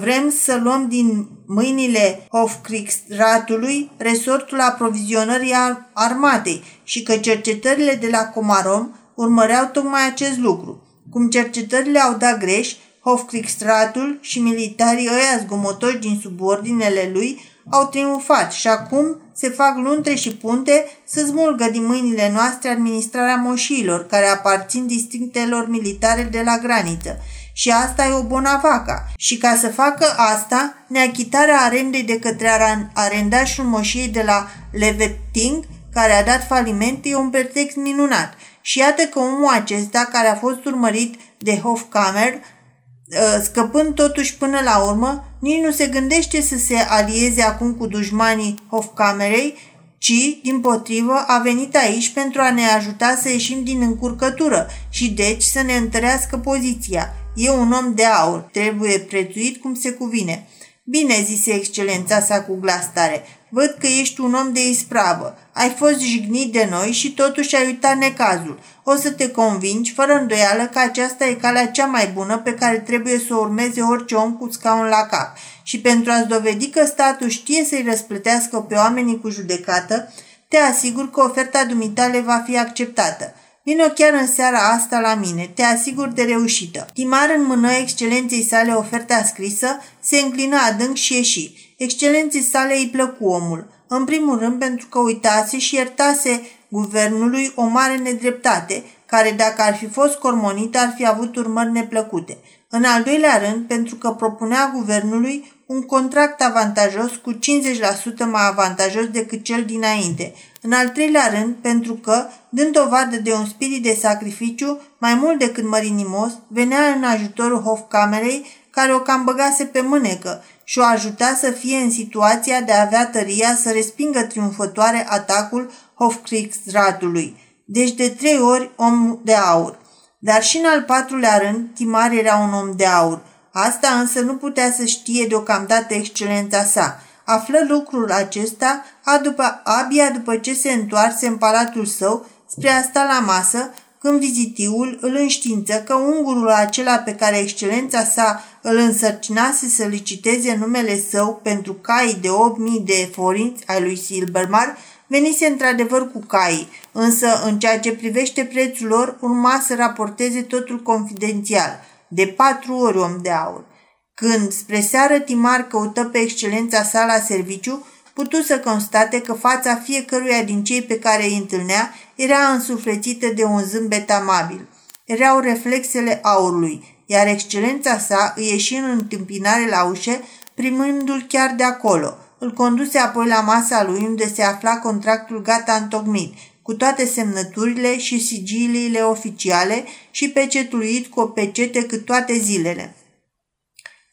vrem să luăm din mâinile Hofkriegsratului resortul aprovizionării armatei și că cercetările de la Comarom urmăreau tocmai acest lucru. Cum cercetările au dat greș, Hofkriegsratul și militarii ăia zgomotoși din subordinele lui au triumfat și acum se fac luntre și punte să smulgă din mâinile noastre administrarea moșiilor care aparțin districtelor militare de la graniță. Și asta e o bonavaca. Și ca să facă asta, neachitarea arendei de către arendașul moșiei de la Leveting, care a dat faliment, e un pretext minunat. Și iată că omul acesta, care a fost urmărit de Hofkammer, ă, scăpând totuși până la urmă, nici nu se gândește să se alieze acum cu dușmanii Hofcamerei, ci, din potrivă, a venit aici pentru a ne ajuta să ieșim din încurcătură și deci să ne întărească poziția. E un om de aur, trebuie prețuit cum se cuvine. Bine, zise excelența sa cu glas tare, văd că ești un om de ispravă. Ai fost jignit de noi și totuși ai uitat necazul. O să te convingi, fără îndoială, că aceasta e calea cea mai bună pe care trebuie să o urmeze orice om cu scaun la cap. Și pentru a-ți dovedi că statul știe să-i răsplătească pe oamenii cu judecată, te asigur că oferta dumitale va fi acceptată. Vino chiar în seara asta la mine, te asigur de reușită. Timar înmână excelenței sale oferta scrisă, se înclină adânc și ieși. Excelenței sale îi plăcu omul. În primul rând pentru că uitase și iertase guvernului o mare nedreptate, care dacă ar fi fost cormonită ar fi avut urmări neplăcute. În al doilea rând, pentru că propunea guvernului un contract avantajos cu 50% mai avantajos decât cel dinainte. În al treilea rând, pentru că, dând dovadă de un spirit de sacrificiu, mai mult decât mărinimos, venea în ajutorul Hofcamerei, care o cam băgase pe mânecă și o ajuta să fie în situația de a avea tăria să respingă triumfătoare atacul Hofkriegsratului. Deci de trei ori om de aur. Dar și în al patrulea rând, Timar era un om de aur. Asta însă nu putea să știe deocamdată excelența sa. Află lucrul acesta după, abia după ce se întoarse în palatul său spre a sta la masă, când vizitiul îl înștiință că ungurul acela pe care excelența sa îl însărcinase să liciteze numele său pentru cai de 8.000 de forinți ai lui Silbermar, venise într-adevăr cu cai, însă în ceea ce privește prețul lor urma să raporteze totul confidențial, de patru ori om de aur. Când spre seară Timar căută pe excelența sa la serviciu, putu să constate că fața fiecăruia din cei pe care îi întâlnea era însuflețită de un zâmbet amabil. Erau reflexele aurului, iar excelența sa îi ieși în întâmpinare la ușă, primându-l chiar de acolo – îl conduse apoi la masa lui unde se afla contractul gata întocmit, cu toate semnăturile și sigiliile oficiale și pecetluit cu o pecete cât toate zilele.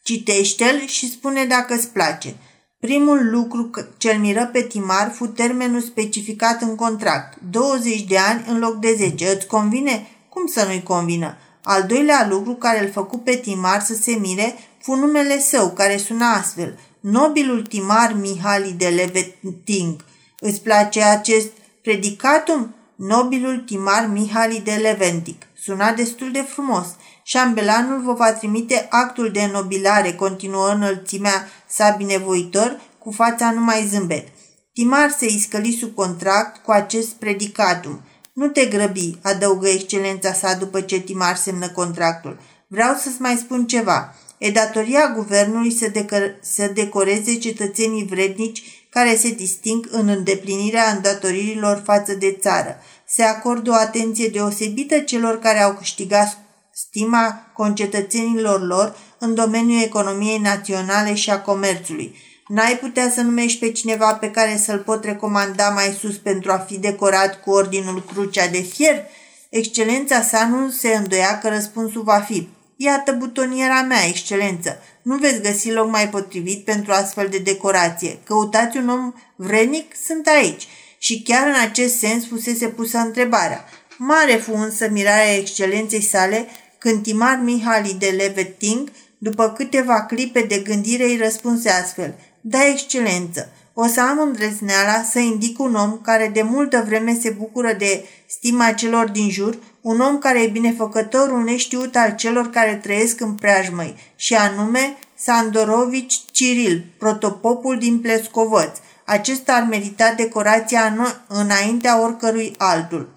Citește-l și spune dacă îți place. Primul lucru ce-l miră pe Timar fu termenul specificat în contract, 20 de ani în loc de 10. Îți convine? Cum să nu-i convină? Al doilea lucru care îl făcu pe Timar să se mire fu numele său, care suna astfel – nobilul timar Mihali de Leventing. Îți place acest predicatum? Nobilul timar Mihali de Leventic. Suna destul de frumos. Șambelanul vă va trimite actul de nobilare, continuă înălțimea sa binevoitor, cu fața numai zâmbet. Timar se iscăli sub contract cu acest predicatum. Nu te grăbi, adăugă excelența sa după ce Timar semnă contractul. Vreau să-ți mai spun ceva. E datoria guvernului să, decor- să decoreze cetățenii vrednici care se disting în îndeplinirea îndatoririlor față de țară. Se acordă o atenție deosebită celor care au câștigat stima concetățenilor lor în domeniul economiei naționale și a comerțului. N-ai putea să numești pe cineva pe care să-l pot recomanda mai sus pentru a fi decorat cu ordinul Crucea de Fier? Excelența sa nu se îndoia că răspunsul va fi Iată butoniera mea, excelență. Nu veți găsi loc mai potrivit pentru astfel de decorație. Căutați un om vrenic? Sunt aici. Și chiar în acest sens fusese pusă întrebarea. Mare fu însă mirarea excelenței sale când Timar Mihali de Leveting, după câteva clipe de gândire, îi răspunse astfel. Da, excelență, o să am îndrăzneala să indic un om care de multă vreme se bucură de stima celor din jur, un om care e binefăcătorul neștiut al celor care trăiesc în preajmăi, și anume Sandorovici Ciril, protopopul din Plescovăț. Acesta ar merita decorația înaintea oricărui altul.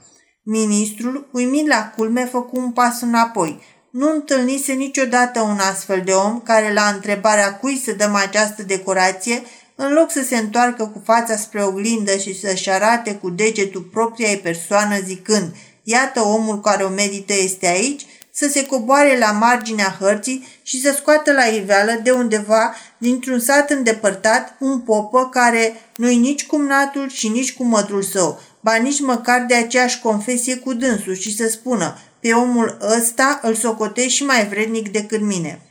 Ministrul, uimit la culme, făcu un pas înapoi. Nu întâlnise niciodată un astfel de om care la întrebarea cui să dăm această decorație în loc să se întoarcă cu fața spre oglindă și să-și arate cu degetul propria persoană zicând Iată omul care o merită este aici, să se coboare la marginea hărții și să scoată la iveală de undeva, dintr-un sat îndepărtat, un popă care nu-i nici cumnatul și nici cu mătrul său, ba nici măcar de aceeași confesie cu dânsul și să spună, pe omul ăsta îl socotești și mai vrednic decât mine.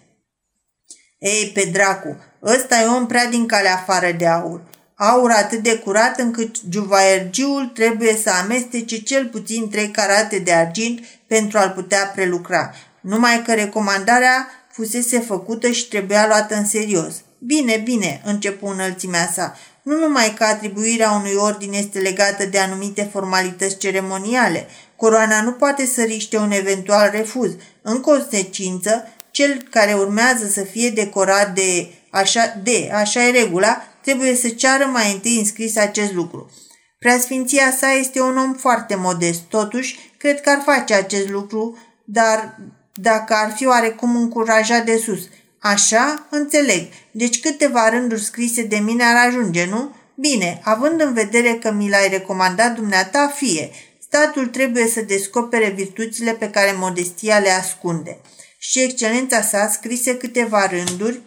Ei, pe dracu, ăsta e om prea din calea afară de aur. aur atât de curat încât juvaergiul trebuie să amestece cel puțin trei carate de argint pentru a-l putea prelucra. Numai că recomandarea fusese făcută și trebuia luată în serios. Bine, bine, începu înălțimea sa. Nu numai că atribuirea unui ordin este legată de anumite formalități ceremoniale, coroana nu poate să riște un eventual refuz. În consecință, cel care urmează să fie decorat de așa, de, așa e regula, trebuie să ceară mai întâi înscris acest lucru. Preasfinția sa este un om foarte modest, totuși, cred că ar face acest lucru, dar dacă ar fi oarecum încurajat de sus. Așa? Înțeleg. Deci câteva rânduri scrise de mine ar ajunge, nu? Bine, având în vedere că mi l-ai recomandat dumneata, fie. Statul trebuie să descopere virtuțile pe care modestia le ascunde. Și excelența sa scrise câteva rânduri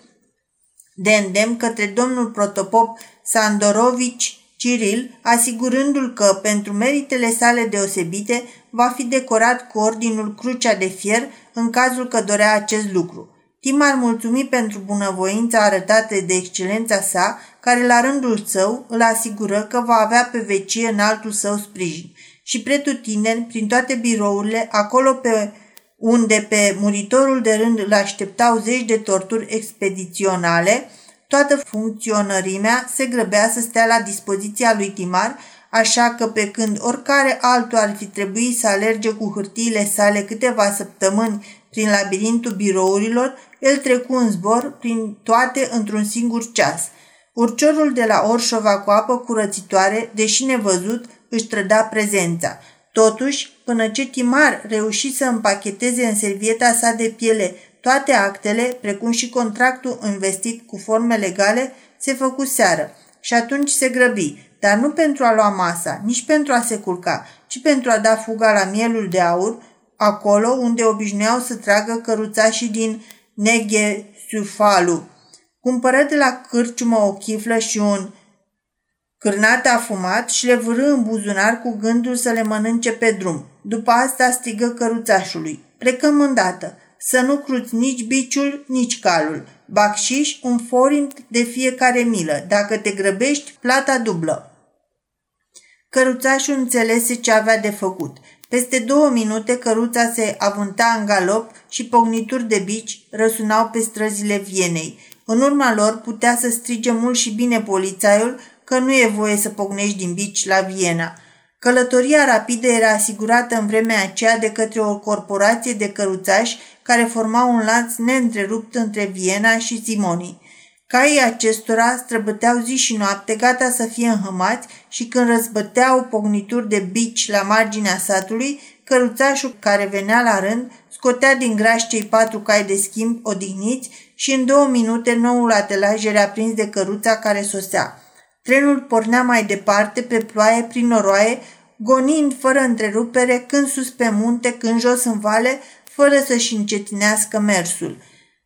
de îndemn către domnul protopop Sandorovici Ciril, asigurându-l că, pentru meritele sale deosebite, va fi decorat cu ordinul Crucea de Fier în cazul că dorea acest lucru. Timar mulțumi pentru bunăvoința arătată de excelența sa, care la rândul său îl asigură că va avea pe vecie în altul său sprijin. Și pretutindeni, prin toate birourile, acolo pe unde pe muritorul de rând îl așteptau zeci de torturi expediționale, toată funcționărimea se grăbea să stea la dispoziția lui Timar, așa că pe când oricare altul ar fi trebuit să alerge cu hârtiile sale câteva săptămâni prin labirintul birourilor, el trecu în zbor prin toate într-un singur ceas. Urciorul de la Orșova cu apă curățitoare, deși nevăzut, își trăda prezența. Totuși, până ce Timar reuși să împacheteze în servieta sa de piele toate actele, precum și contractul investit cu forme legale, se făcu seară și atunci se grăbi, dar nu pentru a lua masa, nici pentru a se culca, ci pentru a da fuga la mielul de aur, acolo unde obișnuiau să tragă căruțașii din Neghe Sufalu. Cumpără de la cârciumă o chiflă și un cârnat afumat și le vârâ în buzunar cu gândul să le mănânce pe drum. După asta strigă căruțașului. Plecăm îndată. Să nu cruți nici biciul, nici calul. Bacșiș, un forint de fiecare milă. Dacă te grăbești, plata dublă. Căruțașul înțelese ce avea de făcut. Peste două minute căruța se avânta în galop și pognituri de bici răsunau pe străzile Vienei. În urma lor putea să strige mult și bine polițaiul că nu e voie să pognești din bici la Viena. Călătoria rapidă era asigurată în vremea aceea de către o corporație de căruțași care formau un lanț neîntrerupt între Viena și Simoni. Caii acestora străbăteau zi și noapte, gata să fie înhămați și când răzbăteau pognituri de bici la marginea satului, căruțașul care venea la rând scotea din graș cei patru cai de schimb odihniți și în două minute noul atelaj era prins de căruța care sosea. Trenul pornea mai departe, pe ploaie, prin noroaie, gonind fără întrerupere, când sus pe munte, când jos în vale, fără să-și încetinească mersul.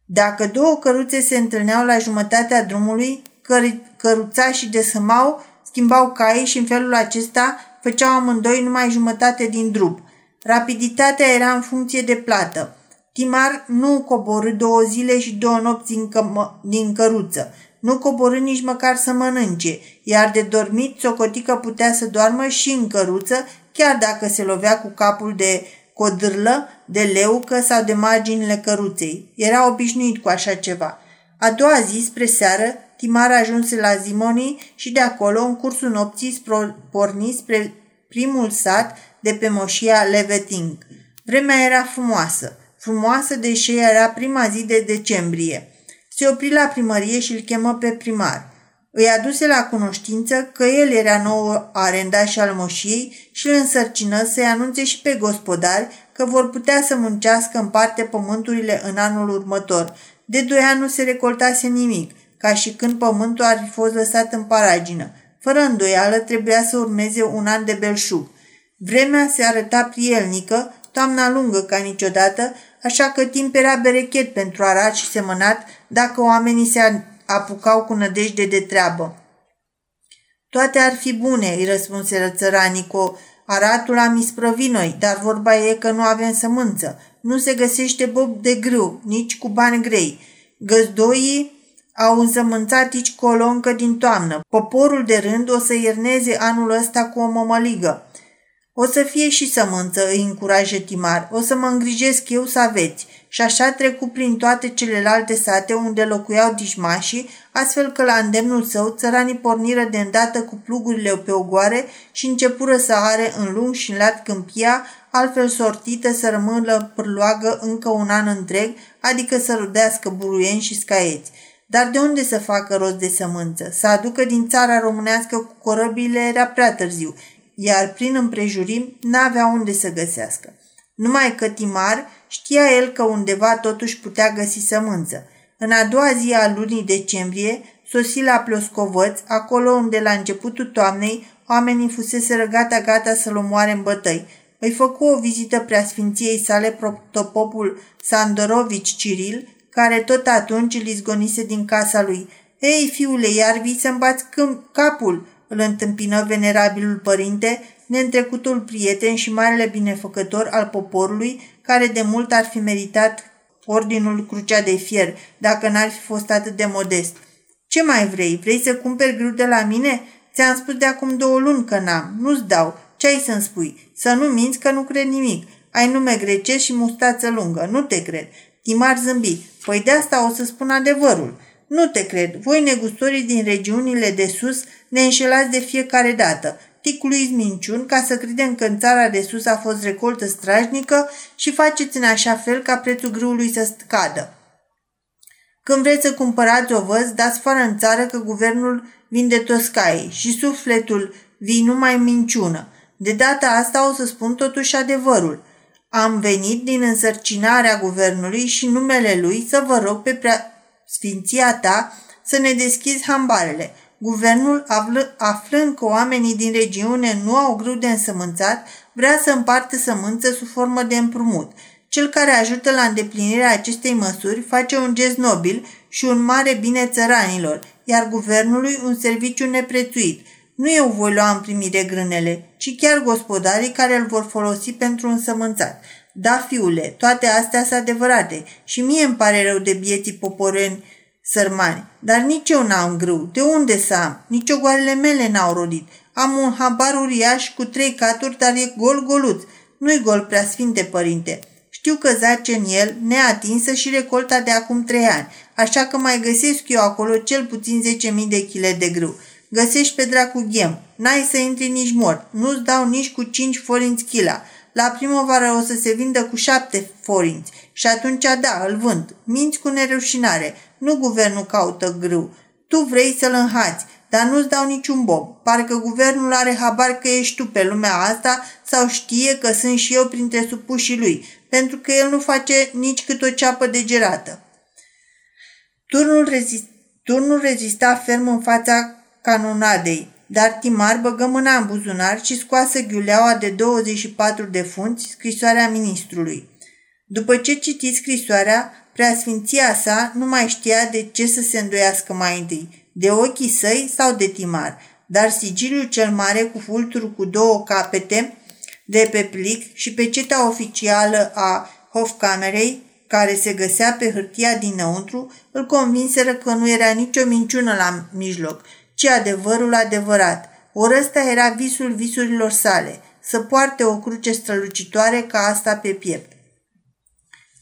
Dacă două căruțe se întâlneau la jumătatea drumului, căr- căruțașii desămau, schimbau caii și în felul acesta făceau amândoi numai jumătate din drum. Rapiditatea era în funcție de plată. Timar nu coborâ două zile și două nopți din, că- din căruță. Nu coborâ nici măcar să mănânce, iar de dormit socotică putea să doarmă și în căruță, chiar dacă se lovea cu capul de codârlă, de leucă sau de marginile căruței. Era obișnuit cu așa ceva. A doua zi, spre seară, Timar ajunse la Zimonii și de acolo, în cursul nopții, porni spre primul sat de pe moșia Leveting. Vremea era frumoasă, frumoasă deși era prima zi de decembrie. Se opri la primărie și îl chemă pe primar. Îi aduse la cunoștință că el era nou arendaș al moșiei și îl însărcină să-i anunțe și pe gospodari că vor putea să muncească în parte pământurile în anul următor. De doi ani nu se recoltase nimic, ca și când pământul ar fi fost lăsat în paragină. Fără îndoială trebuia să urmeze un an de belșug. Vremea se arăta prielnică, toamna lungă ca niciodată, așa că timp era berechet pentru arat și semănat dacă oamenii se apucau cu nădejde de treabă. Toate ar fi bune, îi răspunse țăranii cu aratul am isprăvi noi, dar vorba e că nu avem sămânță. Nu se găsește bob de grâu, nici cu bani grei. Găzdoii Au însămânțat aici colo încă din toamnă. Poporul de rând o să ierneze anul ăsta cu o mămăligă. O să fie și sămânță, îi încurajă Timar. O să mă îngrijesc eu să aveți. Și așa trecu prin toate celelalte sate unde locuiau dișmașii, astfel că la îndemnul său țăranii porniră de îndată cu plugurile pe ogoare și începură să are în lung și în lat câmpia, altfel sortită să rămână pârloagă încă un an întreg, adică să rudească buruieni și scaieți. Dar de unde să facă rost de sămânță? Să aducă din țara românească cu corăbile era prea târziu, iar prin împrejurim n-avea unde să găsească. Numai că Timar știa el că undeva totuși putea găsi sămânță. În a doua zi a lunii decembrie, sosi la Ploscovăț, acolo unde la începutul toamnei oamenii fusese gata-gata să-l omoare în bătăi. Îi făcu o vizită preasfinției sale protopopul Sandorovici Ciril, care tot atunci îl izgonise din casa lui. Ei, fiule, iar vii să-mi bați capul!" Îl întâmpină venerabilul părinte, neîntrecutul prieten și marele binefăcător al poporului, care de mult ar fi meritat ordinul Crucea de Fier, dacă n-ar fi fost atât de modest. Ce mai vrei? Vrei să cumperi grâu de la mine? Ți-am spus de acum două luni că n-am. Nu-ți dau. Ce ai să-mi spui? Să nu minți că nu cred nimic. Ai nume grecesc și mustață lungă. Nu te cred. Timar zâmbi. Păi de asta o să spun adevărul. Nu te cred. Voi negustorii din regiunile de sus ne înșelați de fiecare dată. Ticluiți minciuni ca să credem că în țara de sus a fost recoltă strajnică și faceți în așa fel ca prețul grâului să scadă. Când vreți să cumpărați o văz, dați fără în țară că guvernul vinde toscai și sufletul vii numai minciună. De data asta o să spun totuși adevărul. Am venit din însărcinarea guvernului și numele lui să vă rog pe prea sfinția ta să ne deschizi hambarele. Guvernul, aflând că oamenii din regiune nu au grâu de însămânțat, vrea să împartă sămânță sub formă de împrumut. Cel care ajută la îndeplinirea acestei măsuri face un gest nobil și un mare bine țăranilor, iar guvernului un serviciu neprețuit. Nu eu voi lua în primire grânele, ci chiar gospodarii care îl vor folosi pentru însămânțat. Da, fiule, toate astea sunt adevărate și mie îmi pare rău de bieții poporeni sărmani, dar nici eu n-am grâu. De unde să am? Nici ogoarele mele n-au rodit. Am un habar uriaș cu trei caturi, dar e gol-goluț. Nu-i gol prea sfinte, părinte. Știu că zace în el, neatinsă și recolta de acum trei ani, așa că mai găsesc eu acolo cel puțin 10.000 de chile de grâu. Găsești pe dracu ghem, n-ai să intri nici mort, nu-ți dau nici cu 5 forinți chila. La primăvară o să se vindă cu 7 forinți și atunci da, îl vând. Minți cu nerușinare, nu guvernul caută grâu. Tu vrei să-l înhați, dar nu-ți dau niciun bob. Parcă guvernul are habar că ești tu pe lumea asta sau știe că sunt și eu printre supușii lui, pentru că el nu face nici cât o ceapă de gerată. Turnul, rezist, turnul rezista ferm în fața canonadei, dar Timar băgă mâna în buzunar și scoase ghiuleaua de 24 de funți, scrisoarea ministrului. După ce citi scrisoarea, preasfinția sa nu mai știa de ce să se îndoiască mai întâi, de ochii săi sau de Timar, dar sigiliul cel mare cu fulturi cu două capete de pe plic și pe ceta oficială a Hofcamerei, care se găsea pe hârtia dinăuntru, îl convinseră că nu era nicio minciună la mijloc, ci adevărul adevărat. Ori ăsta era visul visurilor sale, să poarte o cruce strălucitoare ca asta pe piept.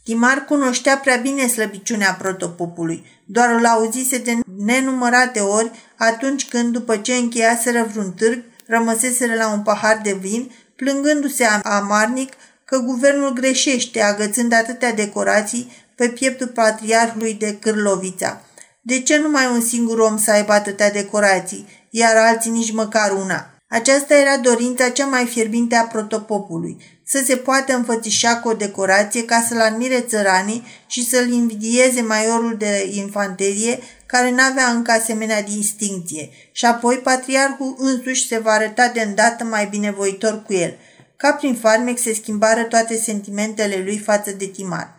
Timar cunoștea prea bine slăbiciunea protopopului, doar îl auzise de nenumărate ori atunci când, după ce încheiaseră vreun târg, rămăseseră la un pahar de vin, plângându-se amarnic că guvernul greșește agățând atâtea decorații pe pieptul patriarhului de Cârlovița. De ce numai un singur om să aibă atâtea decorații, iar alții nici măcar una? Aceasta era dorința cea mai fierbinte a protopopului, să se poată înfățișa cu o decorație ca să-l admire țăranii și să-l invidieze maiorul de infanterie care n-avea încă asemenea distincție și apoi patriarhul însuși se va arăta de îndată mai binevoitor cu el. Ca prin farmec se schimbară toate sentimentele lui față de Timar.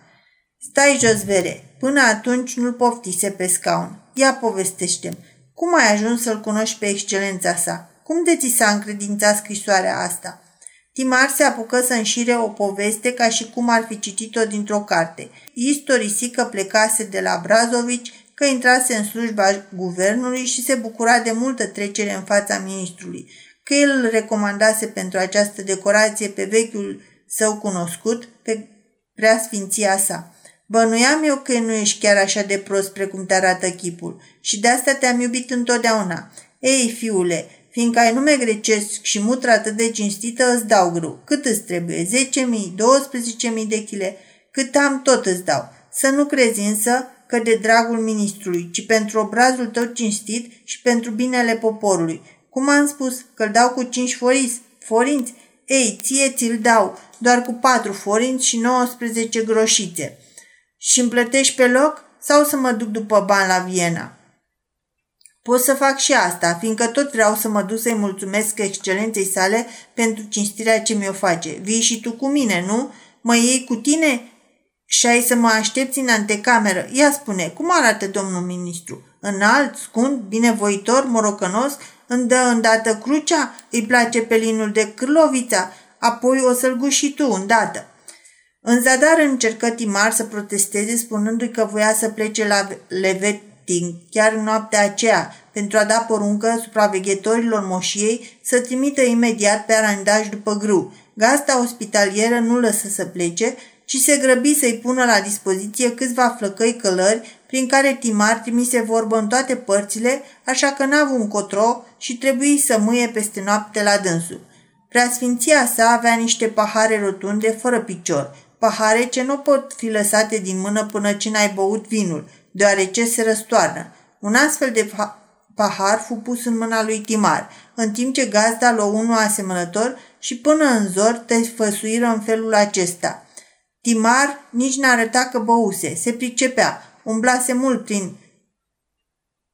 Stai jos, vere, până atunci nu-l poftise pe scaun. Ia povestește cum ai ajuns să-l cunoști pe excelența sa? Cum de ți s-a încredințat scrisoarea asta?" Timar se apucă să înșire o poveste ca și cum ar fi citit-o dintr-o carte. Istorisi că plecase de la Brazovici că intrase în slujba guvernului și se bucura de multă trecere în fața ministrului, că el îl recomandase pentru această decorație pe vechiul său cunoscut, pe preasfinția sa. Bănuiam eu că nu ești chiar așa de prost precum te arată chipul și de asta te-am iubit întotdeauna. Ei, fiule, fiindcă ai nume grecesc și mutră atât de cinstită, îți dau grâu. Cât îți trebuie? 10.000, 12.000 de chile? Cât am, tot îți dau. Să nu crezi însă că de dragul ministrului, ci pentru obrazul tău cinstit și pentru binele poporului. Cum am spus, că-l dau cu 5 foris, forinți? Ei, ție ți-l dau, doar cu 4 forinți și 19 groșițe. Și îmi plătești pe loc sau să mă duc după bani la Viena? Pot să fac și asta, fiindcă tot vreau să mă duc să-i mulțumesc excelenței sale pentru cinstirea ce mi-o face. Vii și tu cu mine, nu? Mă iei cu tine și ai să mă aștepți în antecameră. Ia spune, cum arată domnul ministru? Înalt, scund, binevoitor, morocănos, îmi dă îndată crucea, îi place pelinul de cârlovița, apoi o să-l guși și tu îndată. În zadar încercă Timar să protesteze spunându-i că voia să plece la Leveting chiar în noaptea aceea pentru a da poruncă supraveghetorilor moșiei să trimită imediat pe arandaj după grâu. Gasta ospitalieră nu lăsă să plece, ci se grăbi să-i pună la dispoziție câțiva flăcăi călări prin care Timar trimise vorbă în toate părțile, așa că n-a avut încotro și trebuie să mâie peste noapte la dânsul. Preasfinția sa avea niște pahare rotunde fără picior, pahare ce nu pot fi lăsate din mână până ce n-ai băut vinul, deoarece se răstoarnă. Un astfel de pahar fu pus în mâna lui Timar, în timp ce gazda luă unul asemănător și până în zor te făsuiră în felul acesta. Timar nici n-arăta că băuse, se pricepea, umblase mult prin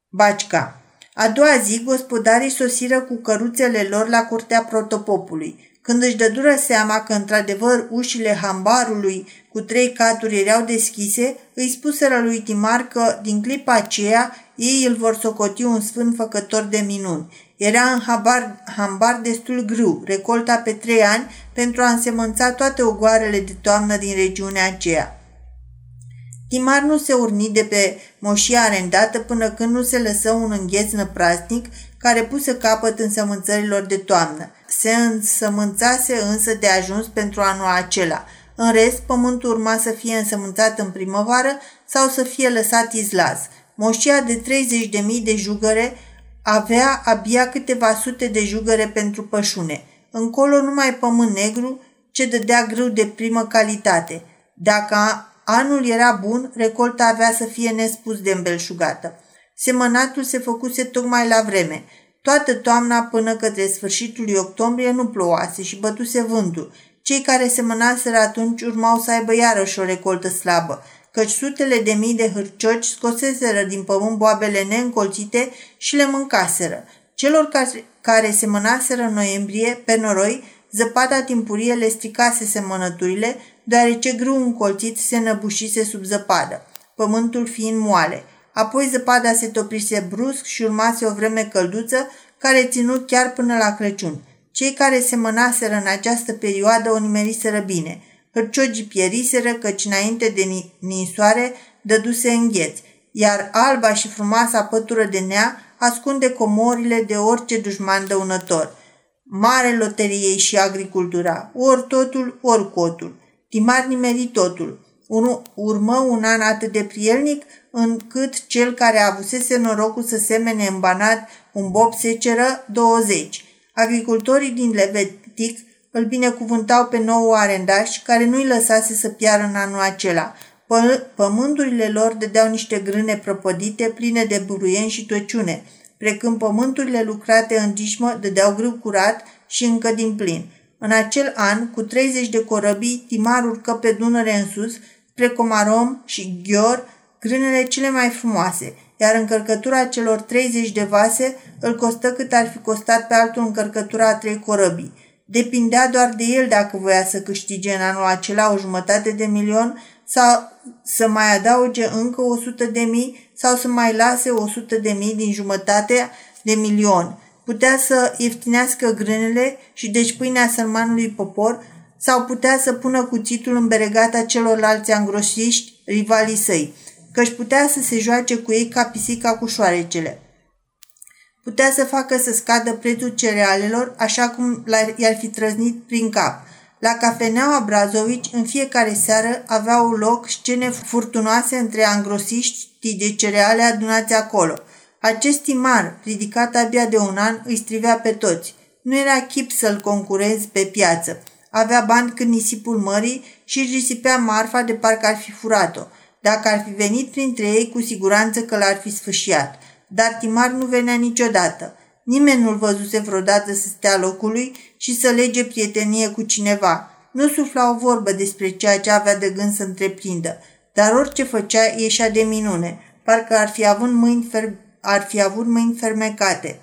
bacica. A doua zi, gospodarii sosiră cu căruțele lor la curtea protopopului. Când își dădură seama că într-adevăr ușile hambarului cu trei caturi erau deschise, îi spuseră lui Timar că, din clipa aceea, ei îl vor socoti un sfânt făcător de minuni. Era în hambar, hambar destul grâu, recolta pe trei ani, pentru a însemănța toate ogoarele de toamnă din regiunea aceea. Timar nu se urni de pe moșia arendată până când nu se lăsă un îngheț năprasnic care pusă capăt însămânțărilor de toamnă. Se însămânțase însă de ajuns pentru anul acela. În rest, pământul urma să fie însămânțat în primăvară sau să fie lăsat izlas. Moșia de 30.000 de jugăre avea abia câteva sute de jugăre pentru pășune. Încolo numai pământ negru ce dădea grâu de primă calitate. Dacă anul era bun, recolta avea să fie nespus de îmbelșugată. Semănatul se făcuse tocmai la vreme. Toată toamna până către sfârșitul lui octombrie nu plouase și bătuse vântul. Cei care semănaseră atunci urmau să aibă iarăși o recoltă slabă, căci sutele de mii de hârcioci scoseseră din pământ boabele neîncolțite și le mâncaseră. Celor care, care semănaseră în noiembrie, pe noroi, zăpada timpurie le stricase semănăturile, deoarece grâu încolțit se năbușise sub zăpadă, pământul fiind moale – Apoi zăpada se toprise brusc și urmase o vreme călduță care ținut chiar până la Crăciun. Cei care se mănaseră în această perioadă o nimeriseră bine. Hârciogii pieriseră căci înainte de ninsoare dăduse îngheț, iar alba și frumoasa pătură de nea ascunde comorile de orice dușman dăunător. Mare loteriei și agricultura, ori totul, ori cotul. Timar nimeri totul. Urmă un an atât de prielnic încât cel care avusese norocul să semene în banat un bob seceră 20. Agricultorii din Levetic îl binecuvântau pe nou arendaș care nu-i lăsase să piară în anul acela. Pământurile lor dădeau niște grâne prăpădite pline de buruieni și tociune, precând pământurile lucrate în dișmă dădeau grâu curat și încă din plin. În acel an, cu 30 de corăbii, Timar urcă pe Dunăre în sus, spre Comarom și Ghior, grânele cele mai frumoase, iar încărcătura celor 30 de vase îl costă cât ar fi costat pe altul încărcătura a trei corăbii. Depindea doar de el dacă voia să câștige în anul acela o jumătate de milion sau să mai adauge încă 100 de mii sau să mai lase 100 de mii din jumătate de milion. Putea să ieftinească grânele și deci pâinea sărmanului popor sau putea să pună cuțitul în beregata celorlalți angroșiști rivalii săi. Că își putea să se joace cu ei ca pisica cu șoarecele. Putea să facă să scadă prețul cerealelor așa cum i-ar fi trăznit prin cap. La cafeneaua Brazovici, în fiecare seară, aveau loc scene furtunoase între angrosiști de cereale adunați acolo. Acest timar, ridicat abia de un an, îi strivea pe toți. Nu era chip să-l concurezi pe piață. Avea bani când nisipul mării și își risipea marfa de parcă ar fi furat-o. Dacă ar fi venit printre ei, cu siguranță că l-ar fi sfâșiat. Dar Timar nu venea niciodată. Nimeni nu-l văzuse vreodată să stea locului și să lege prietenie cu cineva. Nu sufla o vorbă despre ceea ce avea de gând să întreprindă, dar orice făcea ieșea de minune, parcă ar fi avut mâini, fer- ar fi avut mâini fermecate.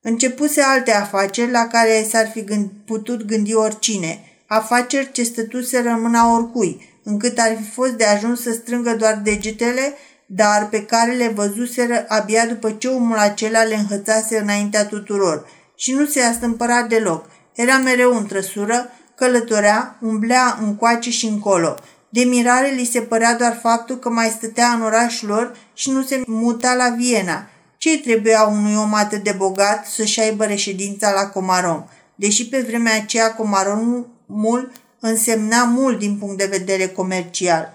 Începuse alte afaceri la care s-ar fi gând- putut gândi oricine, afaceri ce stătuse rămâna oricui, încât ar fi fost de ajuns să strângă doar degetele, dar pe care le văzuseră abia după ce omul acela le înhățase înaintea tuturor și nu se astâmpăra deloc. Era mereu în trăsură, călătorea, umblea încoace și încolo. De mirare li se părea doar faptul că mai stătea în orașul lor și nu se muta la Viena. Ce trebuia unui om atât de bogat să-și aibă reședința la Comarom? Deși pe vremea aceea Comaromul însemna mult din punct de vedere comercial.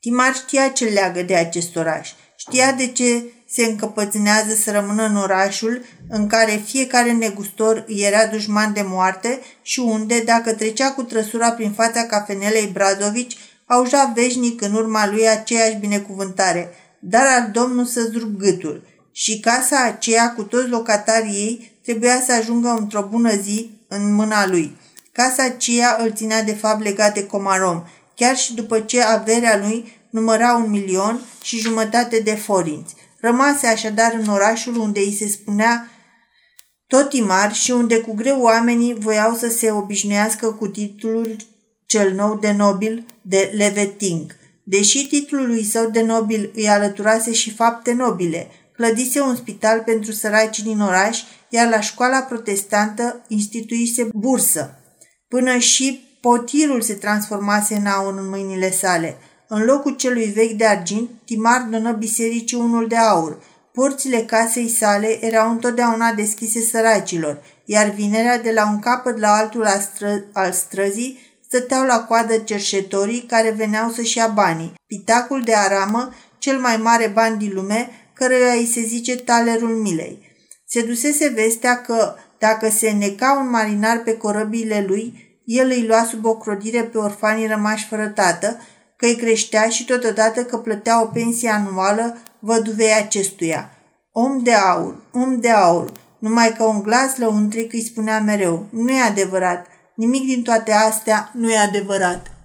Timar știa ce leagă de acest oraș. Știa de ce se încăpățânează să rămână în orașul în care fiecare negustor era dușman de moarte și unde, dacă trecea cu trăsura prin fața cafenelei Bradovici, auja veșnic în urma lui aceeași binecuvântare, dar al domnul să zdrup gâtul. Și casa aceea, cu toți locatarii ei, trebuia să ajungă într-o bună zi în mâna lui. Casa aceea îl ținea de fapt legat de Comarom, chiar și după ce averea lui număra un milion și jumătate de forinți. Rămase așadar în orașul unde îi se spunea tot imar și unde cu greu oamenii voiau să se obișnuiască cu titlul cel nou de nobil de Leveting. Deși titlul lui său de nobil îi alăturase și fapte nobile, clădise un spital pentru săraci din oraș, iar la școala protestantă instituise bursă. Până și potirul se transformase în aur în mâinile sale – în locul celui vechi de argint, Timar donă bisericii unul de aur. Porțile casei sale erau întotdeauna deschise săracilor, iar vinerea de la un capăt la altul al, stră- al străzii stăteau la coadă cerșetorii care veneau să-și ia banii. Pitacul de aramă, cel mai mare ban din lume, căruia îi se zice talerul milei. Se dusese vestea că, dacă se neca un marinar pe corăbile lui, el îi lua sub ocrodire pe orfanii rămași fără tată că îi creștea și totodată că plătea o pensie anuală văduvei acestuia. Om de aur, om de aur, numai că un glas lăuntric îi spunea mereu, nu e adevărat, nimic din toate astea nu e adevărat.